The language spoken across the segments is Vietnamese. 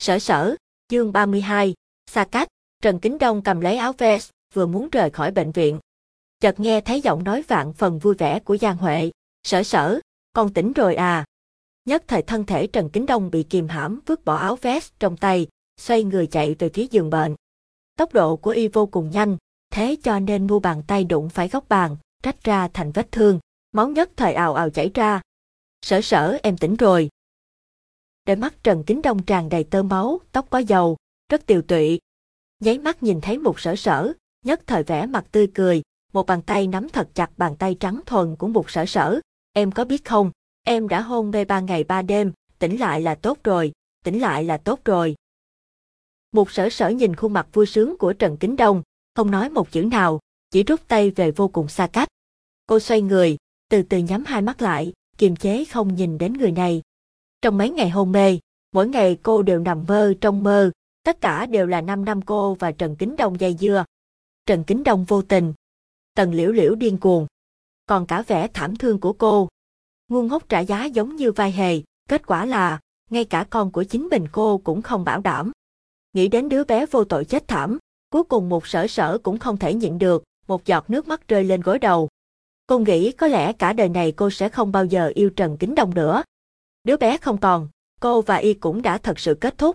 Sở sở, chương 32, xa cách, Trần Kính Đông cầm lấy áo vest, vừa muốn rời khỏi bệnh viện. Chợt nghe thấy giọng nói vạn phần vui vẻ của Giang Huệ, sở sở, con tỉnh rồi à. Nhất thời thân thể Trần Kính Đông bị kìm hãm vứt bỏ áo vest trong tay, xoay người chạy về phía giường bệnh. Tốc độ của y vô cùng nhanh, thế cho nên mu bàn tay đụng phải góc bàn, rách ra thành vết thương, máu nhất thời ào ào chảy ra. Sở sở em tỉnh rồi. Đôi mắt Trần Kính Đông tràn đầy tơ máu, tóc có dầu, rất tiều tụy. Nháy mắt nhìn thấy một sở sở, nhất thời vẻ mặt tươi cười, một bàn tay nắm thật chặt bàn tay trắng thuần của một sở sở. Em có biết không, em đã hôn mê ba ngày ba đêm, tỉnh lại là tốt rồi, tỉnh lại là tốt rồi. Một sở sở nhìn khuôn mặt vui sướng của Trần Kính Đông, không nói một chữ nào, chỉ rút tay về vô cùng xa cách. Cô xoay người, từ từ nhắm hai mắt lại, kiềm chế không nhìn đến người này. Trong mấy ngày hôn mê, mỗi ngày cô đều nằm mơ trong mơ, tất cả đều là năm năm cô và Trần Kính Đông dây dưa. Trần Kính Đông vô tình, Tần Liễu Liễu điên cuồng, còn cả vẻ thảm thương của cô. Ngu ngốc trả giá giống như vai hề, kết quả là, ngay cả con của chính mình cô cũng không bảo đảm. Nghĩ đến đứa bé vô tội chết thảm, cuối cùng một sở sở cũng không thể nhịn được, một giọt nước mắt rơi lên gối đầu. Cô nghĩ có lẽ cả đời này cô sẽ không bao giờ yêu Trần Kính Đông nữa. Đứa bé không còn, cô và y cũng đã thật sự kết thúc.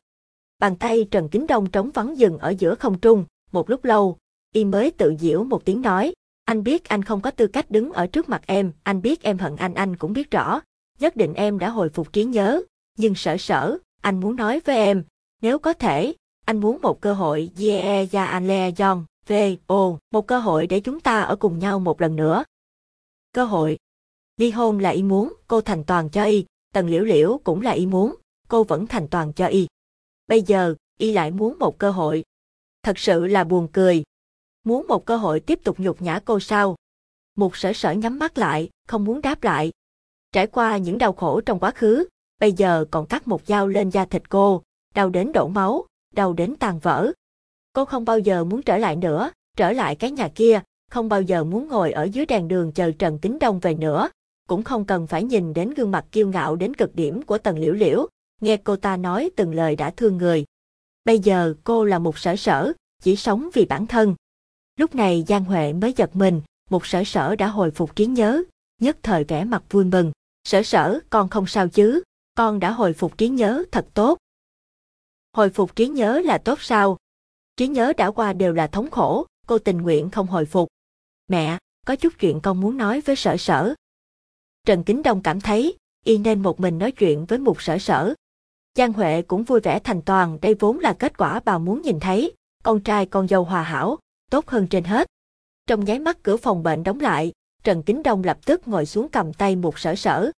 Bàn tay Trần Kính Đông trống vắng dừng ở giữa không trung, một lúc lâu, y mới tự diễu một tiếng nói, anh biết anh không có tư cách đứng ở trước mặt em, anh biết em hận anh anh cũng biết rõ, nhất định em đã hồi phục trí nhớ, nhưng sở sở, anh muốn nói với em, nếu có thể, anh muốn một cơ hội Yeah Ya anh Le John, V, O, một cơ hội để chúng ta ở cùng nhau một lần nữa. Cơ hội. Ly hôn là y muốn, cô thành toàn cho y, tần liễu liễu cũng là y muốn, cô vẫn thành toàn cho y. Bây giờ, y lại muốn một cơ hội. Thật sự là buồn cười. Muốn một cơ hội tiếp tục nhục nhã cô sao? Một sở sở nhắm mắt lại, không muốn đáp lại. Trải qua những đau khổ trong quá khứ, bây giờ còn cắt một dao lên da thịt cô, đau đến đổ máu, đau đến tàn vỡ. Cô không bao giờ muốn trở lại nữa, trở lại cái nhà kia, không bao giờ muốn ngồi ở dưới đèn đường chờ Trần Kính Đông về nữa, cũng không cần phải nhìn đến gương mặt kiêu ngạo đến cực điểm của Tần Liễu Liễu, nghe cô ta nói từng lời đã thương người. Bây giờ cô là một sở sở, chỉ sống vì bản thân. Lúc này Giang Huệ mới giật mình, một sở sở đã hồi phục trí nhớ, nhất thời vẻ mặt vui mừng. Sở sở, con không sao chứ, con đã hồi phục trí nhớ thật tốt. Hồi phục trí nhớ là tốt sao? Trí nhớ đã qua đều là thống khổ, cô tình nguyện không hồi phục. Mẹ, có chút chuyện con muốn nói với sở sở. Trần Kính Đông cảm thấy, y nên một mình nói chuyện với một sở sở. Giang Huệ cũng vui vẻ thành toàn, đây vốn là kết quả bà muốn nhìn thấy, con trai con dâu hòa hảo, tốt hơn trên hết. Trong nháy mắt cửa phòng bệnh đóng lại, Trần Kính Đông lập tức ngồi xuống cầm tay một sở sở.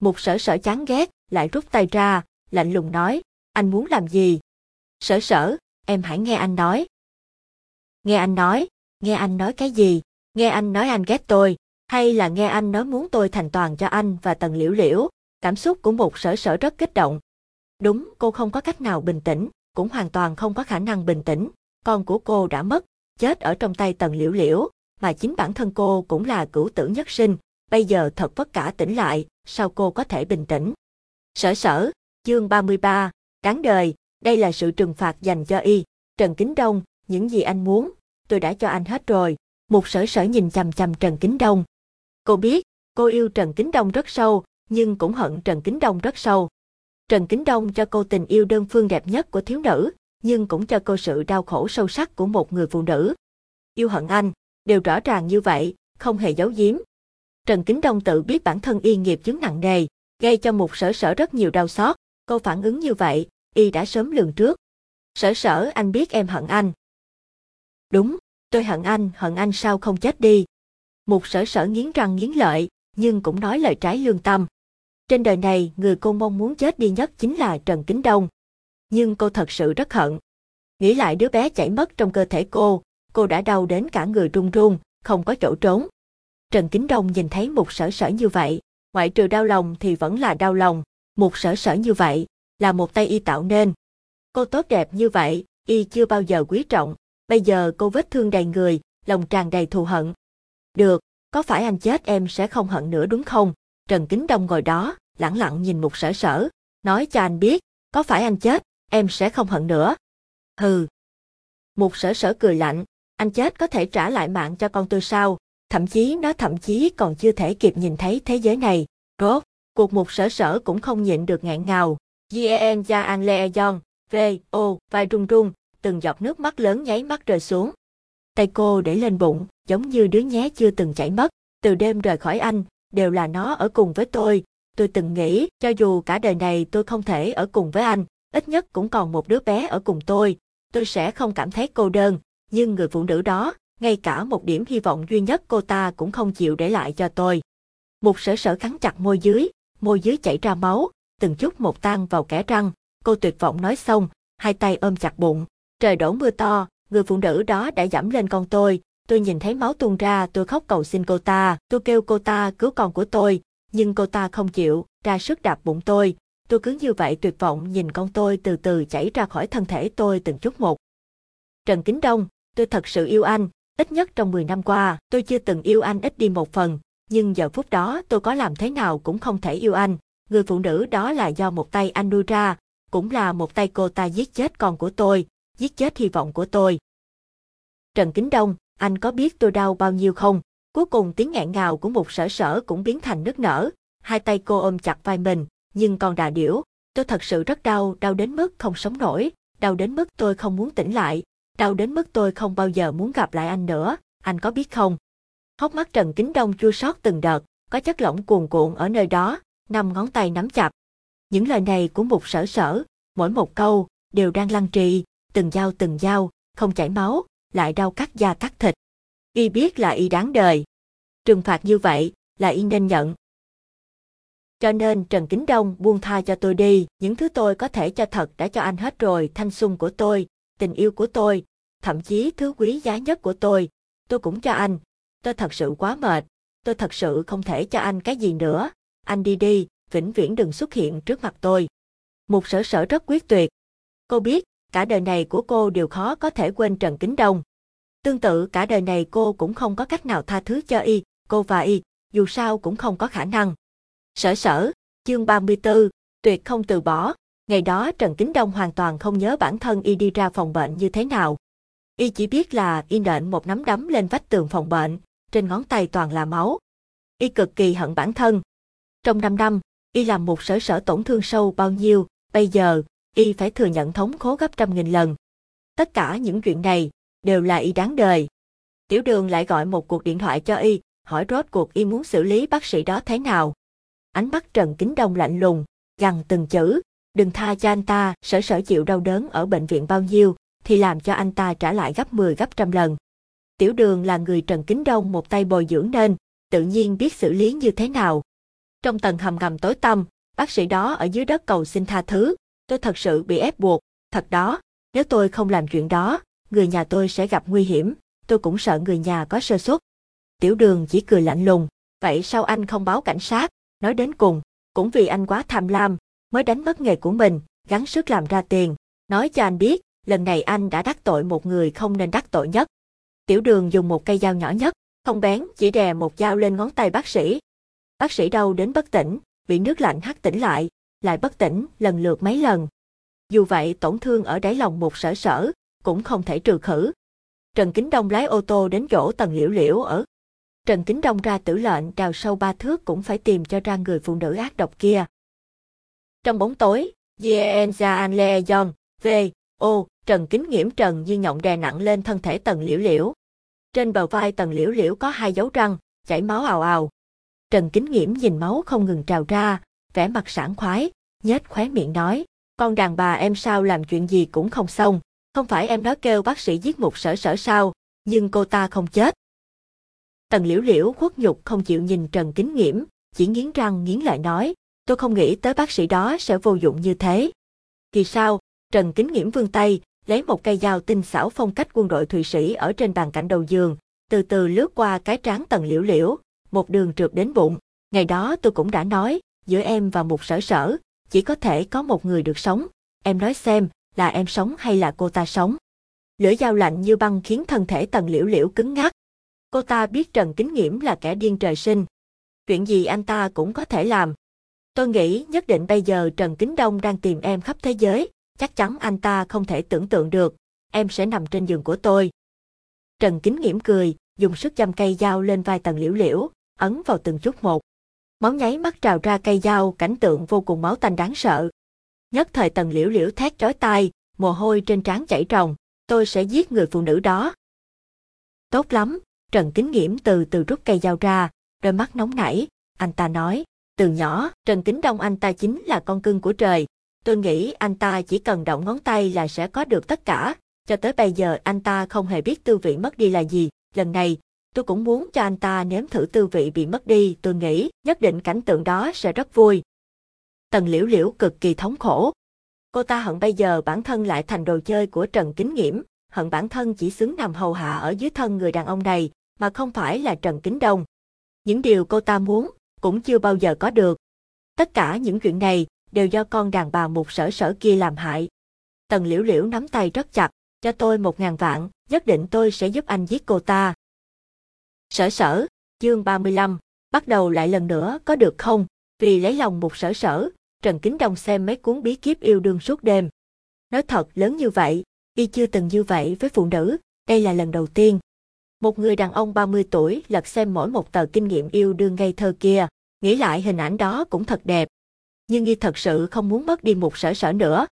Một sở sở chán ghét, lại rút tay ra, lạnh lùng nói, anh muốn làm gì? Sở sở, em hãy nghe anh nói. Nghe anh nói, nghe anh nói cái gì? Nghe anh nói anh ghét tôi, hay là nghe anh nói muốn tôi thành toàn cho anh và Tần Liễu Liễu? Cảm xúc của một sở sở rất kích động. Đúng, cô không có cách nào bình tĩnh, cũng hoàn toàn không có khả năng bình tĩnh. Con của cô đã mất, chết ở trong tay Tần Liễu Liễu, mà chính bản thân cô cũng là cửu tử nhất sinh. Bây giờ thật vất cả tỉnh lại, sao cô có thể bình tĩnh? Sở sở, chương 33, đáng đời, đây là sự trừng phạt dành cho y. Trần Kính Đông, những gì anh muốn, tôi đã cho anh hết rồi. Một sở sở nhìn chằm chằm Trần Kính Đông. Cô biết, cô yêu Trần Kính Đông rất sâu, nhưng cũng hận Trần Kính Đông rất sâu. Trần Kính Đông cho cô tình yêu đơn phương đẹp nhất của thiếu nữ, nhưng cũng cho cô sự đau khổ sâu sắc của một người phụ nữ. Yêu hận anh, đều rõ ràng như vậy, không hề giấu giếm. Trần Kính Đông tự biết bản thân y nghiệp chứng nặng nề, gây cho một sở sở rất nhiều đau xót, cô phản ứng như vậy, y đã sớm lường trước. Sở sở anh biết em hận anh. Đúng, tôi hận anh, hận anh sao không chết đi. Một sở sở nghiến răng nghiến lợi, nhưng cũng nói lời trái lương tâm. Trên đời này, người cô mong muốn chết đi nhất chính là Trần Kính Đông. Nhưng cô thật sự rất hận. Nghĩ lại đứa bé chảy mất trong cơ thể cô, cô đã đau đến cả người run run, không có chỗ trốn. Trần Kính Đông nhìn thấy một sở sở như vậy, ngoại trừ đau lòng thì vẫn là đau lòng, một sở sở như vậy, là một tay y tạo nên. Cô tốt đẹp như vậy, y chưa bao giờ quý trọng, bây giờ cô vết thương đầy người, lòng tràn đầy thù hận. Được, có phải anh chết em sẽ không hận nữa đúng không? Trần Kính Đông ngồi đó, lẳng lặng nhìn một sở sở, nói cho anh biết, có phải anh chết, em sẽ không hận nữa. Hừ. Mục sở sở cười lạnh, anh chết có thể trả lại mạng cho con tôi sao? Thậm chí nó thậm chí còn chưa thể kịp nhìn thấy thế giới này. Rốt, cuộc mục sở sở cũng không nhịn được ngạn ngào. Gien Gia An Le Yon, V, O, vai run run, từng giọt nước mắt lớn nháy mắt rơi xuống. Tay cô để lên bụng, giống như đứa nhé chưa từng chảy mất. Từ đêm rời khỏi anh, đều là nó ở cùng với tôi. Tôi từng nghĩ, cho dù cả đời này tôi không thể ở cùng với anh, ít nhất cũng còn một đứa bé ở cùng tôi. Tôi sẽ không cảm thấy cô đơn, nhưng người phụ nữ đó, ngay cả một điểm hy vọng duy nhất cô ta cũng không chịu để lại cho tôi. Một sở sở cắn chặt môi dưới, môi dưới chảy ra máu, từng chút một tan vào kẽ răng. Cô tuyệt vọng nói xong, hai tay ôm chặt bụng. Trời đổ mưa to, người phụ nữ đó đã dẫm lên con tôi. Tôi nhìn thấy máu tuôn ra, tôi khóc cầu xin cô ta, tôi kêu cô ta cứu con của tôi, nhưng cô ta không chịu, ra sức đạp bụng tôi. Tôi cứ như vậy tuyệt vọng nhìn con tôi từ từ chảy ra khỏi thân thể tôi từng chút một. Trần Kính Đông, tôi thật sự yêu anh, ít nhất trong 10 năm qua, tôi chưa từng yêu anh ít đi một phần, nhưng giờ phút đó tôi có làm thế nào cũng không thể yêu anh. Người phụ nữ đó là do một tay anh nuôi ra, cũng là một tay cô ta giết chết con của tôi, giết chết hy vọng của tôi. Trần Kính Đông, anh có biết tôi đau bao nhiêu không? Cuối cùng tiếng ngạn ngào của một sở sở cũng biến thành nức nở, hai tay cô ôm chặt vai mình, nhưng còn đà điểu, tôi thật sự rất đau, đau đến mức không sống nổi, đau đến mức tôi không muốn tỉnh lại, đau đến mức tôi không bao giờ muốn gặp lại anh nữa, anh có biết không? Hốc mắt Trần Kính Đông chua xót từng đợt, có chất lỏng cuồn cuộn ở nơi đó, năm ngón tay nắm chặt. Những lời này của một sở sở, mỗi một câu, đều đang lăn trì, từng dao từng dao, không chảy máu, lại đau cắt da cắt thịt. Y biết là y đáng đời. Trừng phạt như vậy, là y nên nhận. Cho nên Trần Kính Đông buông tha cho tôi đi, những thứ tôi có thể cho thật đã cho anh hết rồi, thanh xuân của tôi, tình yêu của tôi, thậm chí thứ quý giá nhất của tôi, tôi cũng cho anh. Tôi thật sự quá mệt, tôi thật sự không thể cho anh cái gì nữa. Anh đi đi, vĩnh viễn đừng xuất hiện trước mặt tôi. Một sở sở rất quyết tuyệt. Cô biết, cả đời này của cô đều khó có thể quên Trần Kính Đông. Tương tự cả đời này cô cũng không có cách nào tha thứ cho y, cô và y, dù sao cũng không có khả năng. Sở sở, chương 34, tuyệt không từ bỏ. Ngày đó Trần Kính Đông hoàn toàn không nhớ bản thân y đi ra phòng bệnh như thế nào. Y chỉ biết là y nện một nắm đấm lên vách tường phòng bệnh, trên ngón tay toàn là máu. Y cực kỳ hận bản thân. Trong 5 năm, y làm một sở sở tổn thương sâu bao nhiêu, bây giờ, y phải thừa nhận thống khổ gấp trăm nghìn lần. Tất cả những chuyện này, đều là y đáng đời. Tiểu đường lại gọi một cuộc điện thoại cho y, hỏi rốt cuộc y muốn xử lý bác sĩ đó thế nào. Ánh mắt Trần Kính Đông lạnh lùng, gằn từng chữ, đừng tha cho anh ta, sở sở chịu đau đớn ở bệnh viện bao nhiêu, thì làm cho anh ta trả lại gấp 10 gấp trăm lần. Tiểu đường là người Trần Kính Đông một tay bồi dưỡng nên, tự nhiên biết xử lý như thế nào. Trong tầng hầm ngầm tối tăm, bác sĩ đó ở dưới đất cầu xin tha thứ, tôi thật sự bị ép buộc, thật đó, nếu tôi không làm chuyện đó, người nhà tôi sẽ gặp nguy hiểm, tôi cũng sợ người nhà có sơ suất. Tiểu đường chỉ cười lạnh lùng, vậy sao anh không báo cảnh sát, nói đến cùng, cũng vì anh quá tham lam, mới đánh mất nghề của mình, gắng sức làm ra tiền, nói cho anh biết, lần này anh đã đắc tội một người không nên đắc tội nhất. Tiểu đường dùng một cây dao nhỏ nhất, không bén, chỉ đè một dao lên ngón tay bác sĩ. Bác sĩ đau đến bất tỉnh, bị nước lạnh hắt tỉnh lại, lại bất tỉnh lần lượt mấy lần. Dù vậy tổn thương ở đáy lòng một sở sở, cũng không thể trừ khử. Trần Kính Đông lái ô tô đến chỗ tần liễu liễu ở. Trần Kính Đông ra tử lệnh đào sâu ba thước cũng phải tìm cho ra người phụ nữ ác độc kia. Trong bóng tối, Yenza An Le John, V, O, Trần Kính Nghiễm Trần như nhộng đè nặng lên thân thể tần liễu liễu. Trên bờ vai tần liễu liễu có hai dấu răng, chảy máu ào ào. Trần Kính Nghiễm nhìn máu không ngừng trào ra, vẻ mặt sảng khoái, nhếch khóe miệng nói, con đàn bà em sao làm chuyện gì cũng không xong, không phải em đó kêu bác sĩ giết một sở sở sao, nhưng cô ta không chết. Tần liễu liễu khuất nhục không chịu nhìn Trần Kính Nghiễm, chỉ nghiến răng nghiến lợi nói, tôi không nghĩ tới bác sĩ đó sẽ vô dụng như thế. Kỳ sao, Trần Kính Nghiễm vươn tay, lấy một cây dao tinh xảo phong cách quân đội Thụy Sĩ ở trên bàn cạnh đầu giường, từ từ lướt qua cái trán tần liễu liễu, một đường trượt đến bụng. Ngày đó tôi cũng đã nói, giữa em và một sở sở, chỉ có thể có một người được sống. Em nói xem, là em sống hay là cô ta sống? Lưỡi dao lạnh như băng khiến thân thể tần liễu liễu cứng ngắc. Cô ta biết Trần Kính Nghiễm là kẻ điên trời sinh. Chuyện gì anh ta cũng có thể làm. Tôi nghĩ nhất định bây giờ Trần Kính Đông đang tìm em khắp thế giới, chắc chắn anh ta không thể tưởng tượng được, em sẽ nằm trên giường của tôi. Trần Kính nghiễm cười, dùng sức chăm cây dao lên vai tần liễu liễu, ấn vào từng chút một. Máu nháy mắt trào ra cây dao, cảnh tượng vô cùng máu tanh đáng sợ. Nhất thời tần liễu liễu thét chói tai, mồ hôi trên trán chảy ròng, tôi sẽ giết người phụ nữ đó. Tốt lắm, Trần Kính Nghiễm từ từ rút cây dao ra, đôi mắt nóng nảy, anh ta nói, từ nhỏ, Trần Kính Đông anh ta chính là con cưng của trời. Tôi nghĩ anh ta chỉ cần động ngón tay là sẽ có được tất cả, cho tới bây giờ anh ta không hề biết tư vị mất đi là gì. Lần này, tôi cũng muốn cho anh ta nếm thử tư vị bị mất đi, tôi nghĩ nhất định cảnh tượng đó sẽ rất vui. Tần Liễu Liễu cực kỳ thống khổ. Cô ta hận bây giờ bản thân lại thành đồ chơi của Trần Kính Nghiễm, hận bản thân chỉ xứng nằm hầu hạ ở dưới thân người đàn ông này, mà không phải là Trần Kính Đông. Những điều cô ta muốn, cũng chưa bao giờ có được. Tất cả những chuyện này đều do con đàn bà một sở sở kia làm hại. Tần liễu liễu nắm tay rất chặt, cho tôi một ngàn vạn, nhất định tôi sẽ giúp anh giết cô ta. Sở sở, chương 35, bắt đầu lại lần nữa có được không? Vì lấy lòng một sở sở, Trần Kính Đông xem mấy cuốn bí kíp yêu đương suốt đêm. Nói thật lớn như vậy, y chưa từng như vậy với phụ nữ, đây là lần đầu tiên. Một người đàn ông 30 tuổi lật xem mỗi một tờ kinh nghiệm yêu đương ngây thơ kia, nghĩ lại hình ảnh đó cũng thật đẹp. Nhưng y thật sự không muốn mất đi một sở sở nữa.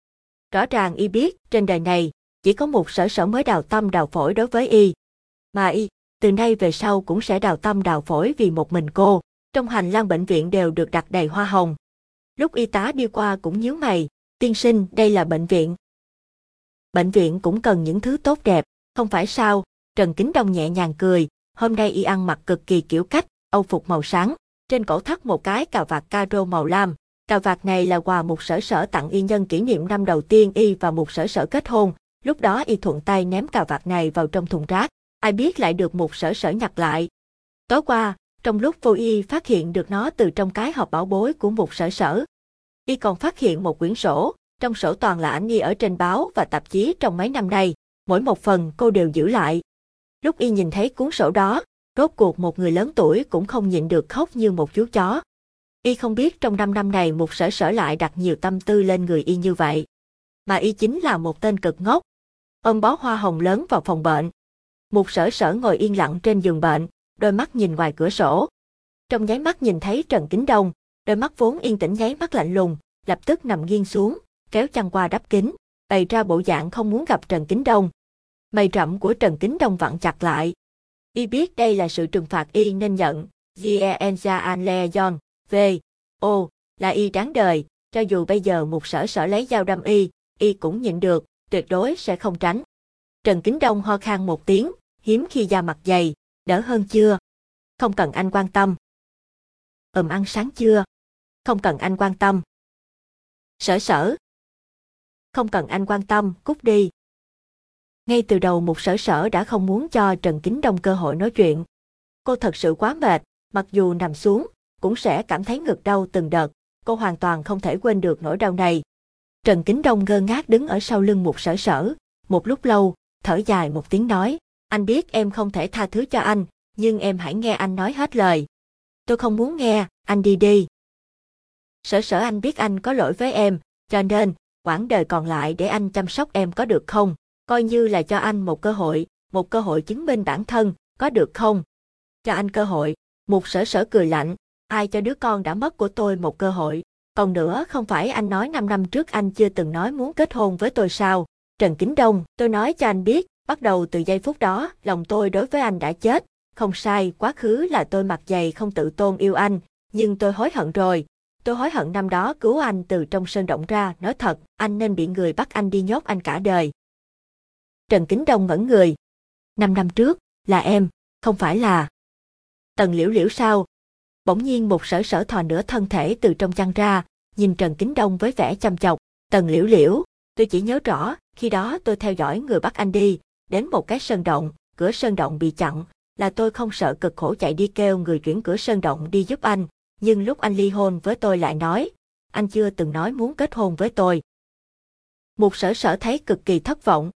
Rõ ràng y biết, trên đời này, chỉ có một sở sở mới đào tâm đào phổi đối với y. Mà y, từ nay về sau cũng sẽ đào tâm đào phổi vì một mình cô. Trong hành lang bệnh viện đều được đặt đầy hoa hồng. Lúc y tá đi qua cũng nhíu mày, tiên sinh đây là bệnh viện. Bệnh viện cũng cần những thứ tốt đẹp, không phải sao, Trần Kính Đông nhẹ nhàng cười, hôm nay y ăn mặc cực kỳ kiểu cách, âu phục màu sáng, trên cổ thắt một cái cà vạt caro màu lam. Cà vạt này là quà một sở sở tặng y nhân kỷ niệm năm đầu tiên y và một sở sở kết hôn, lúc đó y thuận tay ném cà vạt này vào trong thùng rác, ai biết lại được một sở sở nhặt lại. Tối qua, trong lúc vô y phát hiện được nó từ trong cái hộp bảo bối của một sở sở. Y còn phát hiện một quyển sổ, trong sổ toàn là ảnh y ở trên báo và tạp chí trong mấy năm nay, mỗi một phần cô đều giữ lại. Lúc y nhìn thấy cuốn sổ đó, rốt cuộc một người lớn tuổi cũng không nhịn được khóc như một chú chó. Y không biết trong năm năm này một sở sở lại đặt nhiều tâm tư lên người y như vậy. Mà y chính là một tên cực ngốc. Ôm bó hoa hồng lớn vào phòng bệnh. Một sở sở ngồi yên lặng trên giường bệnh, đôi mắt nhìn ngoài cửa sổ. Trong nháy mắt nhìn thấy Trần Kính Đông, đôi mắt vốn yên tĩnh nháy mắt lạnh lùng, lập tức nằm nghiêng xuống, kéo chăn qua đắp kính, bày ra bộ dạng không muốn gặp Trần Kính Đông. Mày rậm của Trần Kính Đông vặn chặt lại. Y biết đây là sự trừng phạt Y nên nhận. Gienza Anleon, V. O. Là Y đáng đời, cho dù bây giờ một sở sở lấy dao đâm Y, Y cũng nhịn được, tuyệt đối sẽ không tránh. Trần Kính Đông ho khan một tiếng, hiếm khi da mặt dày, đỡ hơn chưa? Không cần anh quan tâm. Ừm ăn sáng chưa? Không cần anh quan tâm. Sở sở. Không cần anh quan tâm, cút đi. Ngay từ đầu một sở sở đã không muốn cho Trần Kính Đông cơ hội nói chuyện. Cô thật sự quá mệt, mặc dù nằm xuống, cũng sẽ cảm thấy ngực đau từng đợt, cô hoàn toàn không thể quên được nỗi đau này. Trần Kính Đông ngơ ngác đứng ở sau lưng một sở sở, một lúc lâu, thở dài một tiếng nói, anh biết em không thể tha thứ cho anh, nhưng em hãy nghe anh nói hết lời. Tôi không muốn nghe, anh đi đi. Sở sở anh biết anh có lỗi với em, cho nên, quãng đời còn lại để anh chăm sóc em có được không? coi như là cho anh một cơ hội, một cơ hội chứng minh bản thân, có được không? Cho anh cơ hội, một sở sở cười lạnh, ai cho đứa con đã mất của tôi một cơ hội. Còn nữa không phải anh nói 5 năm trước anh chưa từng nói muốn kết hôn với tôi sao? Trần Kính Đông, tôi nói cho anh biết, bắt đầu từ giây phút đó, lòng tôi đối với anh đã chết. Không sai, quá khứ là tôi mặc dày không tự tôn yêu anh, nhưng tôi hối hận rồi. Tôi hối hận năm đó cứu anh từ trong sơn động ra, nói thật, anh nên bị người bắt anh đi nhốt anh cả đời. Trần Kính Đông ngẩn người. Năm năm trước, là em, không phải là... Tần liễu liễu sao? Bỗng nhiên một sở sở thò nửa thân thể từ trong chăn ra, nhìn Trần Kính Đông với vẻ chăm chọc. Tần liễu liễu, tôi chỉ nhớ rõ, khi đó tôi theo dõi người bắt anh đi, đến một cái sơn động, cửa sơn động bị chặn, là tôi không sợ cực khổ chạy đi kêu người chuyển cửa sơn động đi giúp anh, nhưng lúc anh ly hôn với tôi lại nói, anh chưa từng nói muốn kết hôn với tôi. Một sở sở thấy cực kỳ thất vọng,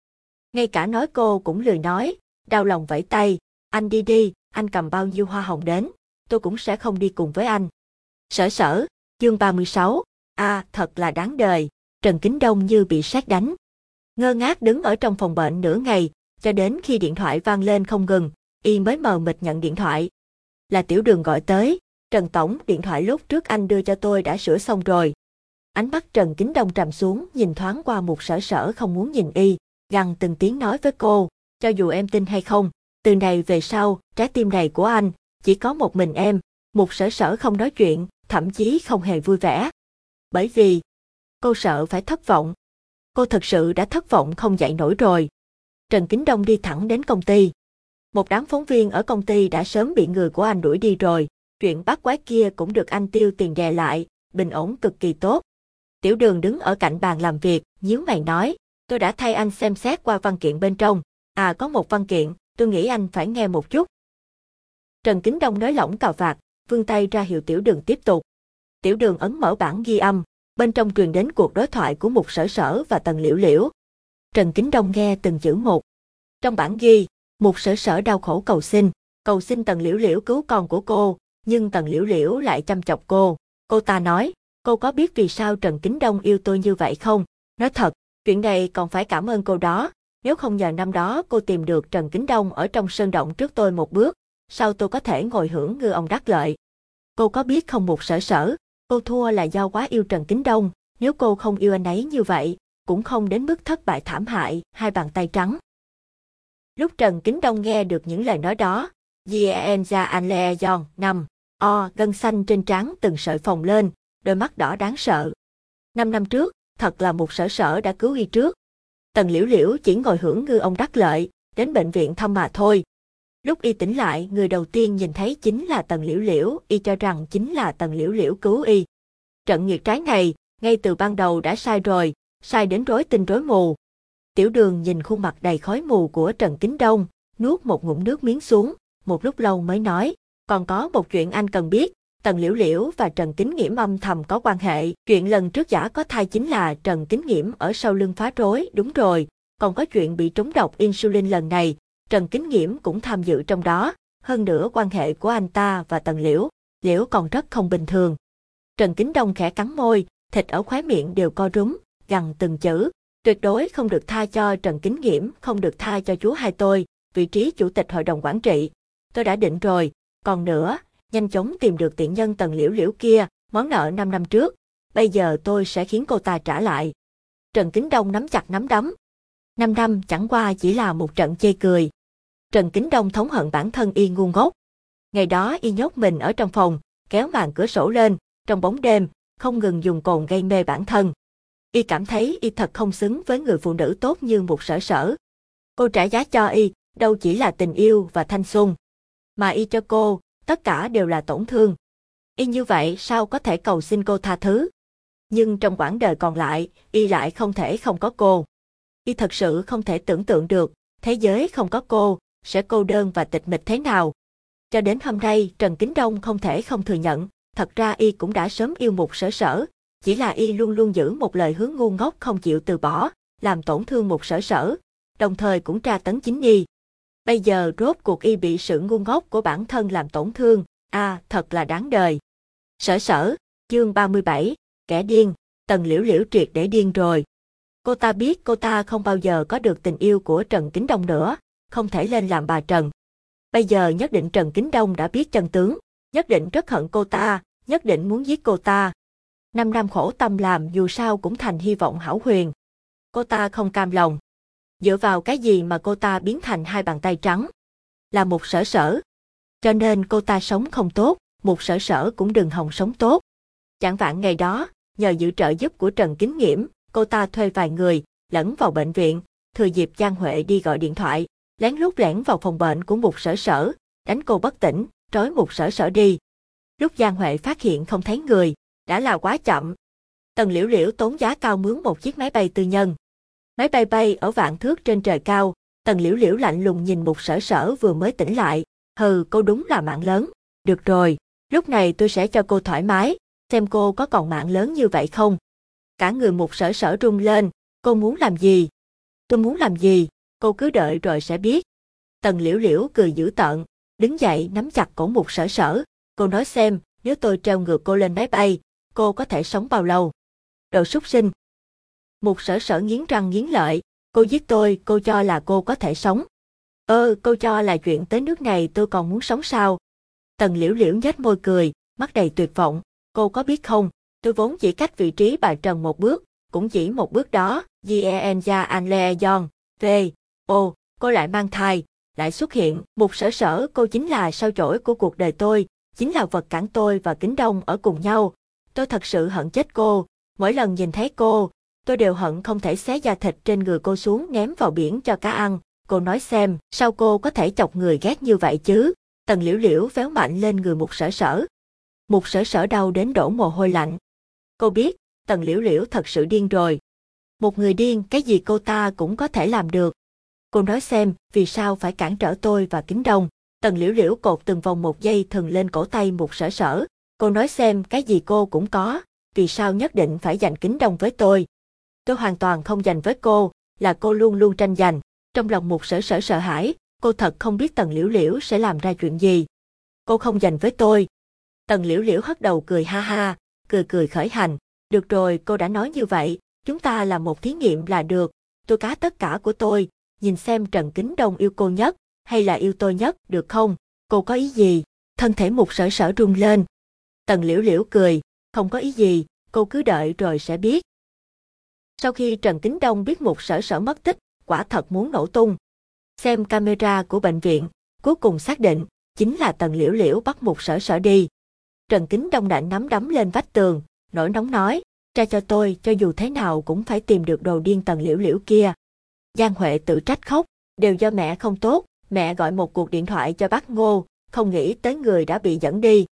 ngay cả nói cô cũng lười nói, đau lòng vẫy tay, anh đi đi, anh cầm bao nhiêu hoa hồng đến, tôi cũng sẽ không đi cùng với anh. Sở sở, chương 36, a à, thật là đáng đời, Trần Kính Đông như bị sát đánh. Ngơ ngác đứng ở trong phòng bệnh nửa ngày, cho đến khi điện thoại vang lên không ngừng, y mới mờ mịt nhận điện thoại. Là tiểu đường gọi tới, Trần Tổng, điện thoại lúc trước anh đưa cho tôi đã sửa xong rồi. Ánh mắt Trần Kính Đông trầm xuống, nhìn thoáng qua một sở sở không muốn nhìn y, gằn từng tiếng nói với cô, cho dù em tin hay không, từ này về sau, trái tim này của anh, chỉ có một mình em, một sở sở không nói chuyện, thậm chí không hề vui vẻ. Bởi vì, cô sợ phải thất vọng. Cô thật sự đã thất vọng không dậy nổi rồi. Trần Kính Đông đi thẳng đến công ty. Một đám phóng viên ở công ty đã sớm bị người của anh đuổi đi rồi. Chuyện bắt quái kia cũng được anh tiêu tiền đè lại, bình ổn cực kỳ tốt. Tiểu đường đứng ở cạnh bàn làm việc, nhíu mày nói, tôi đã thay anh xem xét qua văn kiện bên trong. À có một văn kiện, tôi nghĩ anh phải nghe một chút. Trần Kính Đông nói lỏng cào vạt, vươn tay ra hiệu tiểu đường tiếp tục. Tiểu đường ấn mở bản ghi âm, bên trong truyền đến cuộc đối thoại của một sở sở và tần liễu liễu. Trần Kính Đông nghe từng chữ một. Trong bản ghi, một sở sở đau khổ cầu xin, cầu xin tần liễu liễu cứu con của cô, nhưng tần liễu liễu lại chăm chọc cô. Cô ta nói, cô có biết vì sao Trần Kính Đông yêu tôi như vậy không? Nói thật, chuyện này còn phải cảm ơn cô đó. Nếu không nhờ năm đó cô tìm được Trần Kính Đông ở trong sơn động trước tôi một bước, sao tôi có thể ngồi hưởng ngư ông đắc lợi? Cô có biết không một sở sở, cô thua là do quá yêu Trần Kính Đông, nếu cô không yêu anh ấy như vậy, cũng không đến mức thất bại thảm hại, hai bàn tay trắng. Lúc Trần Kính Đông nghe được những lời nói đó, Jien ra anh le giòn, nằm, o, gân xanh trên trán từng sợi phồng lên, đôi mắt đỏ đáng sợ. Năm năm trước, thật là một sở sở đã cứu y trước. Tần liễu liễu chỉ ngồi hưởng ngư ông đắc lợi, đến bệnh viện thăm mà thôi. Lúc y tỉnh lại, người đầu tiên nhìn thấy chính là Tần Liễu Liễu, y cho rằng chính là Tần Liễu Liễu cứu y. Trận nghiệt trái này, ngay từ ban đầu đã sai rồi, sai đến rối tinh rối mù. Tiểu đường nhìn khuôn mặt đầy khói mù của Trần Kính Đông, nuốt một ngụm nước miếng xuống, một lúc lâu mới nói, còn có một chuyện anh cần biết, Tần Liễu Liễu và Trần Kính Nghiễm âm thầm có quan hệ. Chuyện lần trước giả có thai chính là Trần Kính Nghiễm ở sau lưng phá rối, đúng rồi. Còn có chuyện bị trúng độc insulin lần này, Trần Kính Nghiễm cũng tham dự trong đó. Hơn nữa quan hệ của anh ta và Tần Liễu, Liễu còn rất không bình thường. Trần Kính Đông khẽ cắn môi, thịt ở khóe miệng đều co rúm, gằn từng chữ. Tuyệt đối không được tha cho Trần Kính Nghiễm, không được tha cho chú hai tôi, vị trí chủ tịch hội đồng quản trị. Tôi đã định rồi, còn nữa, nhanh chóng tìm được tiện nhân tần liễu liễu kia, món nợ 5 năm trước. Bây giờ tôi sẽ khiến cô ta trả lại. Trần Kính Đông nắm chặt nắm đấm. Năm năm chẳng qua chỉ là một trận chê cười. Trần Kính Đông thống hận bản thân y ngu ngốc. Ngày đó y nhốt mình ở trong phòng, kéo màn cửa sổ lên, trong bóng đêm, không ngừng dùng cồn gây mê bản thân. Y cảm thấy y thật không xứng với người phụ nữ tốt như một sở sở. Cô trả giá cho y, đâu chỉ là tình yêu và thanh xuân. Mà y cho cô, tất cả đều là tổn thương. Y như vậy sao có thể cầu xin cô tha thứ? Nhưng trong quãng đời còn lại, y lại không thể không có cô. Y thật sự không thể tưởng tượng được, thế giới không có cô, sẽ cô đơn và tịch mịch thế nào. Cho đến hôm nay, Trần Kính Đông không thể không thừa nhận, thật ra y cũng đã sớm yêu một sở sở, chỉ là y luôn luôn giữ một lời hướng ngu ngốc không chịu từ bỏ, làm tổn thương một sở sở, đồng thời cũng tra tấn chính y. Bây giờ rốt cuộc y bị sự ngu ngốc của bản thân làm tổn thương, a à, thật là đáng đời. Sở sở, chương 37, kẻ điên, tần liễu liễu triệt để điên rồi. Cô ta biết cô ta không bao giờ có được tình yêu của Trần Kính Đông nữa, không thể lên làm bà Trần. Bây giờ nhất định Trần Kính Đông đã biết chân tướng, nhất định rất hận cô ta, nhất định muốn giết cô ta. Năm năm khổ tâm làm dù sao cũng thành hy vọng hảo huyền. Cô ta không cam lòng. Dựa vào cái gì mà cô ta biến thành hai bàn tay trắng? Là một sở sở. Cho nên cô ta sống không tốt, một sở sở cũng đừng hòng sống tốt. Chẳng vạn ngày đó, nhờ dự trợ giúp của Trần Kính Nghiễm, cô ta thuê vài người, lẫn vào bệnh viện, thừa dịp Giang Huệ đi gọi điện thoại, lén lút lẻn vào phòng bệnh của một sở sở, đánh cô bất tỉnh, trói một sở sở đi. Lúc Giang Huệ phát hiện không thấy người, đã là quá chậm. Tần Liễu Liễu tốn giá cao mướn một chiếc máy bay tư nhân. Máy bay bay ở vạn thước trên trời cao, Tần Liễu Liễu lạnh lùng nhìn một sở sở vừa mới tỉnh lại. Hừ, cô đúng là mạng lớn. Được rồi, lúc này tôi sẽ cho cô thoải mái, xem cô có còn mạng lớn như vậy không. Cả người một sở sở rung lên, cô muốn làm gì? Tôi muốn làm gì? Cô cứ đợi rồi sẽ biết. Tần liễu liễu cười dữ tợn, đứng dậy nắm chặt cổ một sở sở, cô nói xem, nếu tôi treo ngược cô lên máy bay, cô có thể sống bao lâu. Đồ súc sinh. Một sở sở nghiến răng nghiến lợi, cô giết tôi, cô cho là cô có thể sống. Ơ, cô cho là chuyện tới nước này tôi còn muốn sống sao? Tần liễu liễu nhếch môi cười, mắt đầy tuyệt vọng, cô có biết không, tôi vốn chỉ cách vị trí bà Trần một bước, cũng chỉ một bước đó, Gien Ja An Le Yon, V, ô, cô lại mang thai, lại xuất hiện, một sở sở cô chính là sao chổi của cuộc đời tôi, chính là vật cản tôi và kính đông ở cùng nhau. Tôi thật sự hận chết cô, mỗi lần nhìn thấy cô, tôi đều hận không thể xé da thịt trên người cô xuống ném vào biển cho cá ăn. Cô nói xem, sao cô có thể chọc người ghét như vậy chứ? Tần liễu liễu véo mạnh lên người một sở sở. Một sở sở đau đến đổ mồ hôi lạnh. Cô biết, tần liễu liễu thật sự điên rồi. Một người điên, cái gì cô ta cũng có thể làm được. Cô nói xem, vì sao phải cản trở tôi và kính đồng Tần liễu liễu cột từng vòng một dây thừng lên cổ tay một sở sở. Cô nói xem cái gì cô cũng có, vì sao nhất định phải giành kính đồng với tôi. Tôi hoàn toàn không giành với cô, là cô luôn luôn tranh giành. Trong lòng một sở sở sợ hãi, cô thật không biết tần liễu liễu sẽ làm ra chuyện gì. Cô không giành với tôi. Tần liễu liễu hất đầu cười ha ha, cười cười khởi hành. Được rồi, cô đã nói như vậy, chúng ta làm một thí nghiệm là được. Tôi cá tất cả của tôi, nhìn xem Trần Kính Đông yêu cô nhất, hay là yêu tôi nhất, được không? Cô có ý gì? Thân thể một sở sở rung lên. Tần liễu liễu cười, không có ý gì, cô cứ đợi rồi sẽ biết. Sau khi Trần Kính Đông biết một sở sở mất tích, quả thật muốn nổ tung. Xem camera của bệnh viện, cuối cùng xác định, chính là Tần Liễu Liễu bắt một sở sở đi. Trần Kính Đông đã nắm đấm lên vách tường, nổi nóng nói, tra cho tôi, cho dù thế nào cũng phải tìm được đồ điên Tần Liễu Liễu kia. Giang Huệ tự trách khóc, đều do mẹ không tốt, mẹ gọi một cuộc điện thoại cho bác Ngô, không nghĩ tới người đã bị dẫn đi.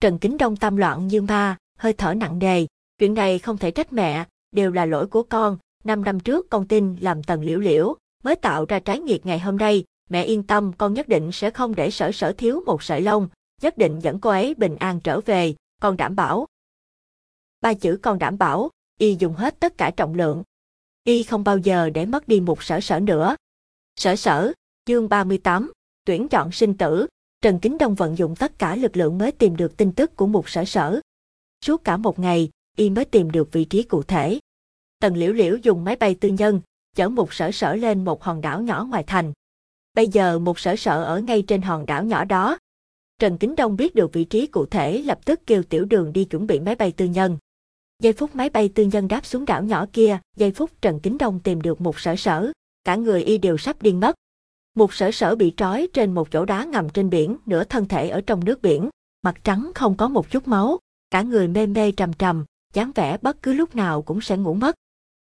Trần Kính Đông tâm loạn như ma, hơi thở nặng nề, chuyện này không thể trách mẹ, đều là lỗi của con, năm năm trước con tin làm tần liễu liễu, mới tạo ra trái nghiệt ngày hôm nay, mẹ yên tâm con nhất định sẽ không để sở sở thiếu một sợi lông, nhất định dẫn cô ấy bình an trở về, con đảm bảo. Ba chữ con đảm bảo, y dùng hết tất cả trọng lượng. Y không bao giờ để mất đi một sở sở nữa. Sở sở, chương 38, tuyển chọn sinh tử, Trần Kính Đông vận dụng tất cả lực lượng mới tìm được tin tức của một sở sở. Suốt cả một ngày, y mới tìm được vị trí cụ thể. Tần Liễu Liễu dùng máy bay tư nhân, chở một sở sở lên một hòn đảo nhỏ ngoài thành. Bây giờ một sở sở ở ngay trên hòn đảo nhỏ đó. Trần Kính Đông biết được vị trí cụ thể lập tức kêu tiểu đường đi chuẩn bị máy bay tư nhân. Giây phút máy bay tư nhân đáp xuống đảo nhỏ kia, giây phút Trần Kính Đông tìm được một sở sở, cả người y đều sắp điên mất. Một sở sở bị trói trên một chỗ đá ngầm trên biển, nửa thân thể ở trong nước biển, mặt trắng không có một chút máu, cả người mê mê trầm trầm, dáng vẻ bất cứ lúc nào cũng sẽ ngủ mất.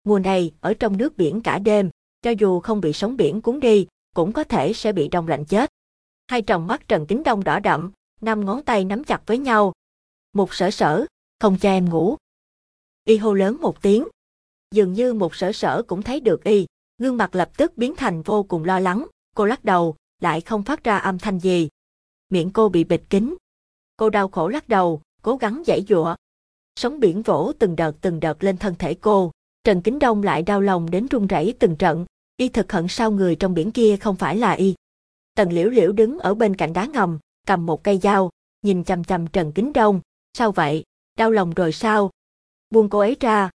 Mùa này, ở trong nước biển cả đêm, cho dù không bị sóng biển cuốn đi, cũng có thể sẽ bị đông lạnh chết. Hai tròng mắt Trần Kính Đông đỏ đậm, năm ngón tay nắm chặt với nhau. Một sở sở, không cho em ngủ. Y hô lớn một tiếng. Dường như một sở sở cũng thấy được y, gương mặt lập tức biến thành vô cùng lo lắng, cô lắc đầu, lại không phát ra âm thanh gì. Miệng cô bị bịt kín. Cô đau khổ lắc đầu, cố gắng giải dụa. Sóng biển vỗ từng đợt từng đợt lên thân thể cô, Trần Kính Đông lại đau lòng đến run rẩy từng trận, y thực hận sao người trong biển kia không phải là y. Tần Liễu Liễu đứng ở bên cạnh đá ngầm, cầm một cây dao, nhìn chằm chằm Trần Kính Đông, sao vậy, đau lòng rồi sao? Buông cô ấy ra.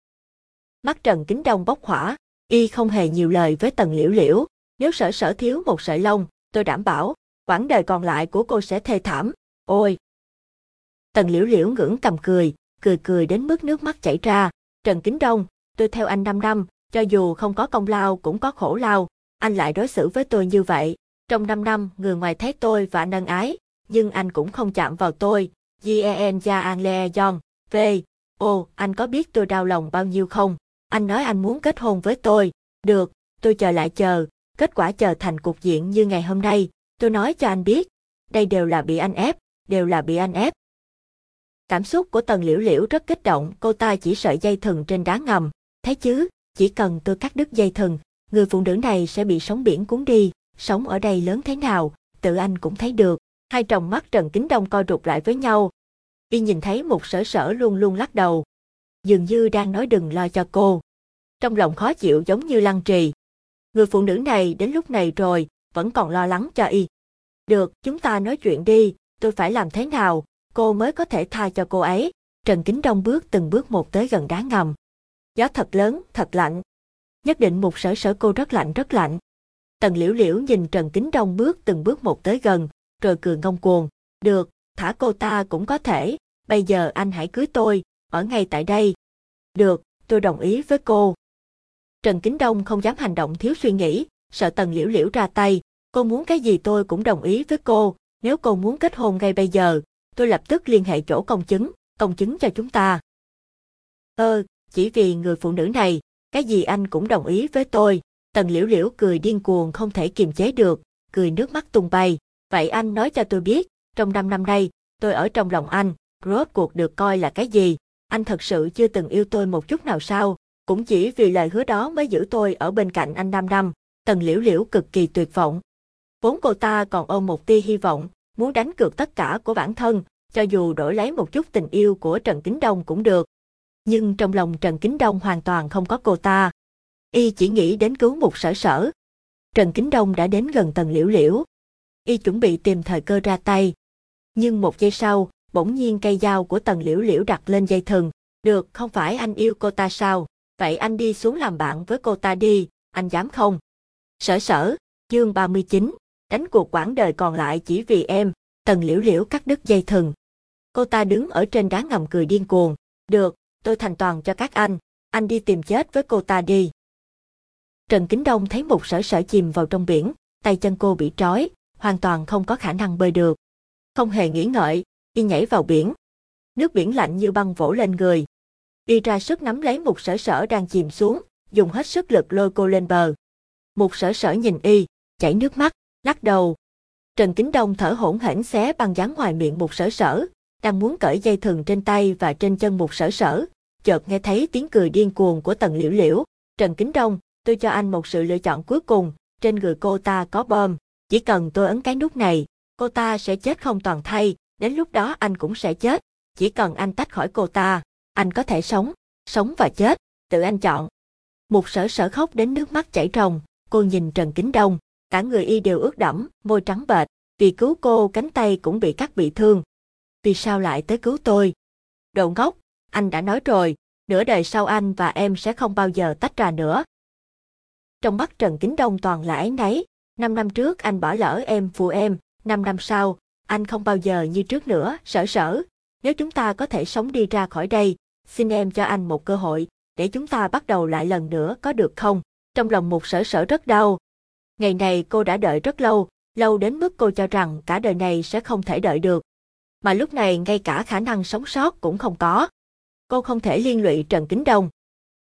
Mắt Trần Kính Đông bốc hỏa, y không hề nhiều lời với Tần Liễu Liễu, nếu sở sở thiếu một sợi lông, tôi đảm bảo, quãng đời còn lại của cô sẽ thê thảm, ôi. Tần Liễu Liễu ngưỡng cầm cười, cười cười đến mức nước mắt chảy ra, Trần Kính Đông, tôi theo anh 5 năm, cho dù không có công lao cũng có khổ lao, anh lại đối xử với tôi như vậy. Trong 5 năm, người ngoài thấy tôi và nâng ái, nhưng anh cũng không chạm vào tôi. Jen Ja An Le Yon, V. Ồ, anh có biết tôi đau lòng bao nhiêu không? Anh nói anh muốn kết hôn với tôi. Được, tôi chờ lại chờ, kết quả chờ thành cục diện như ngày hôm nay. Tôi nói cho anh biết, đây đều là bị anh ép, đều là bị anh ép. Cảm xúc của Tần Liễu Liễu rất kích động, cô ta chỉ sợi dây thừng trên đá ngầm, Thấy chứ, chỉ cần tôi cắt đứt dây thừng, người phụ nữ này sẽ bị sóng biển cuốn đi, sống ở đây lớn thế nào, tự anh cũng thấy được. Hai tròng mắt Trần Kính Đông co rụt lại với nhau. Y nhìn thấy một sở sở luôn luôn lắc đầu. Dường như đang nói đừng lo cho cô. Trong lòng khó chịu giống như lăng trì. Người phụ nữ này đến lúc này rồi, vẫn còn lo lắng cho Y. Được, chúng ta nói chuyện đi, tôi phải làm thế nào, cô mới có thể tha cho cô ấy. Trần Kính Đông bước từng bước một tới gần đá ngầm, Gió thật lớn, thật lạnh. Nhất định một sở sở cô rất lạnh rất lạnh. Tần liễu liễu nhìn Trần Kính Đông bước từng bước một tới gần, rồi cười ngông cuồng. Được, thả cô ta cũng có thể, bây giờ anh hãy cưới tôi, ở ngay tại đây. Được, tôi đồng ý với cô. Trần Kính Đông không dám hành động thiếu suy nghĩ, sợ Tần Liễu Liễu ra tay. Cô muốn cái gì tôi cũng đồng ý với cô, nếu cô muốn kết hôn ngay bây giờ, tôi lập tức liên hệ chỗ công chứng, công chứng cho chúng ta. Ơ, chỉ vì người phụ nữ này, cái gì anh cũng đồng ý với tôi. Tần Liễu Liễu cười điên cuồng không thể kiềm chế được, cười nước mắt tung bay. Vậy anh nói cho tôi biết, trong năm năm nay, tôi ở trong lòng anh, rốt cuộc được coi là cái gì? Anh thật sự chưa từng yêu tôi một chút nào sao? Cũng chỉ vì lời hứa đó mới giữ tôi ở bên cạnh anh 5 năm. Tần Liễu Liễu cực kỳ tuyệt vọng. Vốn cô ta còn ôm một tia hy vọng, muốn đánh cược tất cả của bản thân, cho dù đổi lấy một chút tình yêu của Trần Kính Đông cũng được. Nhưng trong lòng Trần Kính Đông hoàn toàn không có cô ta. Y chỉ nghĩ đến cứu một sở sở. Trần Kính Đông đã đến gần Tần liễu liễu. Y chuẩn bị tìm thời cơ ra tay. Nhưng một giây sau, bỗng nhiên cây dao của Tần liễu liễu đặt lên dây thừng. Được, không phải anh yêu cô ta sao? Vậy anh đi xuống làm bạn với cô ta đi, anh dám không? Sở sở, chương 39, đánh cuộc quãng đời còn lại chỉ vì em, tần liễu liễu cắt đứt dây thừng. Cô ta đứng ở trên đá ngầm cười điên cuồng. Được, tôi thành toàn cho các anh, anh đi tìm chết với cô ta đi. Trần Kính Đông thấy một sở sở chìm vào trong biển, tay chân cô bị trói, hoàn toàn không có khả năng bơi được. Không hề nghĩ ngợi, y nhảy vào biển. Nước biển lạnh như băng vỗ lên người. Y ra sức nắm lấy một sở sở đang chìm xuống, dùng hết sức lực lôi cô lên bờ. Một sở sở nhìn y, chảy nước mắt, lắc đầu. Trần Kính Đông thở hổn hển xé băng dán ngoài miệng một sở sở, đang muốn cởi dây thừng trên tay và trên chân một sở sở. Chợt nghe thấy tiếng cười điên cuồng của tần liễu liễu. Trần Kính Đông, tôi cho anh một sự lựa chọn cuối cùng, trên người cô ta có bom. Chỉ cần tôi ấn cái nút này, cô ta sẽ chết không toàn thay, đến lúc đó anh cũng sẽ chết. Chỉ cần anh tách khỏi cô ta, anh có thể sống, sống và chết, tự anh chọn. Một sở sở khóc đến nước mắt chảy ròng, cô nhìn Trần Kính Đông, cả người y đều ướt đẫm, môi trắng bệch, vì cứu cô cánh tay cũng bị cắt bị thương. Vì sao lại tới cứu tôi? Đồ ngốc, anh đã nói rồi, nửa đời sau anh và em sẽ không bao giờ tách ra nữa. Trong mắt Trần Kính Đông toàn là ấy nấy, năm năm trước anh bỏ lỡ em phụ em, năm năm sau, anh không bao giờ như trước nữa, sở sở. Nếu chúng ta có thể sống đi ra khỏi đây, xin em cho anh một cơ hội, để chúng ta bắt đầu lại lần nữa có được không? Trong lòng một sở sở rất đau. Ngày này cô đã đợi rất lâu, lâu đến mức cô cho rằng cả đời này sẽ không thể đợi được. Mà lúc này ngay cả khả năng sống sót cũng không có. Cô không thể liên lụy Trần Kính Đông.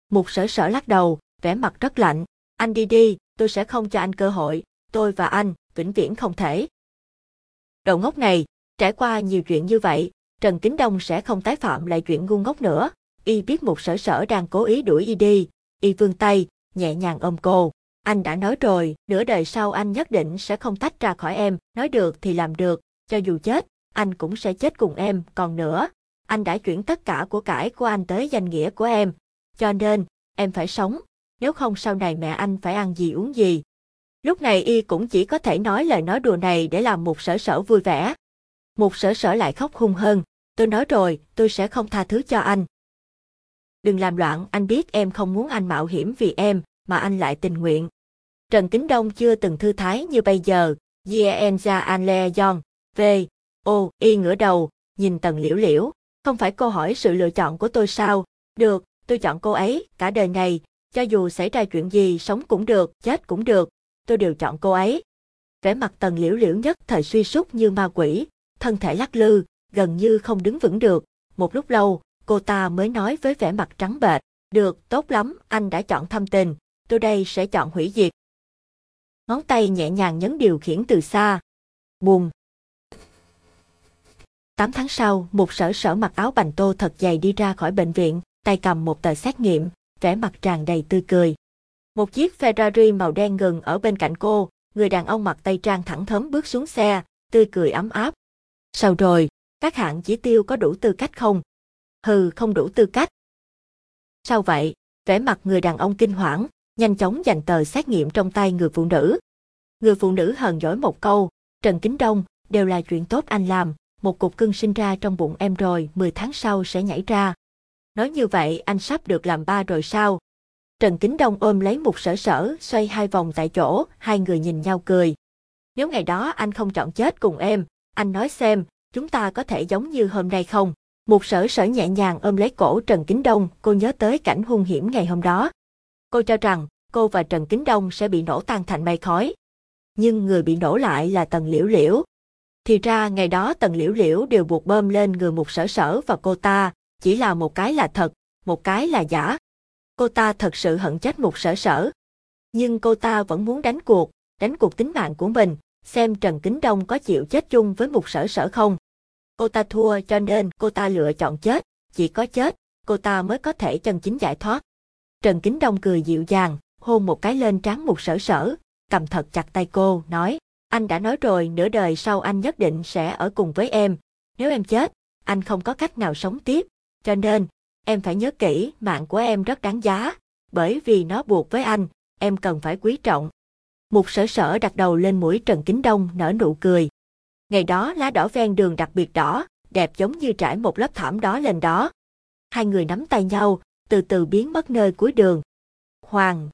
Một sở sở lắc đầu, vẻ mặt rất lạnh. Anh đi đi, tôi sẽ không cho anh cơ hội. Tôi và anh, vĩnh viễn không thể. Đầu ngốc này, trải qua nhiều chuyện như vậy, Trần Kính Đông sẽ không tái phạm lại chuyện ngu ngốc nữa. Y biết một sở sở đang cố ý đuổi y đi. Y vươn tay, nhẹ nhàng ôm cô. Anh đã nói rồi, nửa đời sau anh nhất định sẽ không tách ra khỏi em, nói được thì làm được, cho dù chết, anh cũng sẽ chết cùng em, còn nữa, anh đã chuyển tất cả của cải của anh tới danh nghĩa của em, cho nên, em phải sống, nếu không sau này mẹ anh phải ăn gì uống gì. Lúc này y cũng chỉ có thể nói lời nói đùa này để làm một sở sở vui vẻ. Một sở sở lại khóc hung hơn, tôi nói rồi, tôi sẽ không tha thứ cho anh. Đừng làm loạn, anh biết em không muốn anh mạo hiểm vì em, mà anh lại tình nguyện. Trần Kính Đông chưa từng thư thái như bây giờ, Jienza Anle Yon, V, O, Y ngửa đầu, nhìn tần liễu liễu, không phải cô hỏi sự lựa chọn của tôi sao, được, tôi chọn cô ấy, cả đời này, cho dù xảy ra chuyện gì sống cũng được, chết cũng được, tôi đều chọn cô ấy. Vẻ mặt tần liễu liễu nhất thời suy sút như ma quỷ, thân thể lắc lư, gần như không đứng vững được, một lúc lâu, cô ta mới nói với vẻ mặt trắng bệch, được, tốt lắm, anh đã chọn thâm tình, tôi đây sẽ chọn hủy diệt. Ngón tay nhẹ nhàng nhấn điều khiển từ xa. Buồn. 8 tháng sau, một sở sở mặc áo bành tô thật dày đi ra khỏi bệnh viện, tay cầm một tờ xét nghiệm, vẻ mặt tràn đầy tươi cười. Một chiếc Ferrari màu đen ngừng ở bên cạnh cô, người đàn ông mặc tây trang thẳng thấm bước xuống xe, tươi cười ấm áp. Sao rồi, các hạng chỉ tiêu có đủ tư cách không? Hừ, không đủ tư cách. Sao vậy? Vẻ mặt người đàn ông kinh hoảng, nhanh chóng dành tờ xét nghiệm trong tay người phụ nữ. Người phụ nữ hờn dỗi một câu, Trần Kính Đông, đều là chuyện tốt anh làm, một cục cưng sinh ra trong bụng em rồi, 10 tháng sau sẽ nhảy ra. Nói như vậy anh sắp được làm ba rồi sao? Trần Kính Đông ôm lấy một sở sở, xoay hai vòng tại chỗ, hai người nhìn nhau cười. Nếu ngày đó anh không chọn chết cùng em, anh nói xem, chúng ta có thể giống như hôm nay không? Một sở sở nhẹ nhàng ôm lấy cổ Trần Kính Đông, cô nhớ tới cảnh hung hiểm ngày hôm đó. Cô cho rằng, cô và Trần Kính Đông sẽ bị nổ tan thành mây khói. Nhưng người bị nổ lại là Tần Liễu Liễu. Thì ra ngày đó Tần Liễu Liễu đều buộc bơm lên người một sở sở và cô ta, chỉ là một cái là thật, một cái là giả. Cô ta thật sự hận chết một sở sở. Nhưng cô ta vẫn muốn đánh cuộc, đánh cuộc tính mạng của mình, xem Trần Kính Đông có chịu chết chung với một sở sở không. Cô ta thua cho nên cô ta lựa chọn chết, chỉ có chết, cô ta mới có thể chân chính giải thoát. Trần Kính Đông cười dịu dàng, hôn một cái lên trán một sở sở, cầm thật chặt tay cô, nói, anh đã nói rồi nửa đời sau anh nhất định sẽ ở cùng với em, nếu em chết, anh không có cách nào sống tiếp, cho nên, em phải nhớ kỹ mạng của em rất đáng giá, bởi vì nó buộc với anh, em cần phải quý trọng. Một sở sở đặt đầu lên mũi Trần Kính Đông nở nụ cười. Ngày đó lá đỏ ven đường đặc biệt đỏ, đẹp giống như trải một lớp thảm đó lên đó. Hai người nắm tay nhau, từ từ biến mất nơi cuối đường. Hoàng,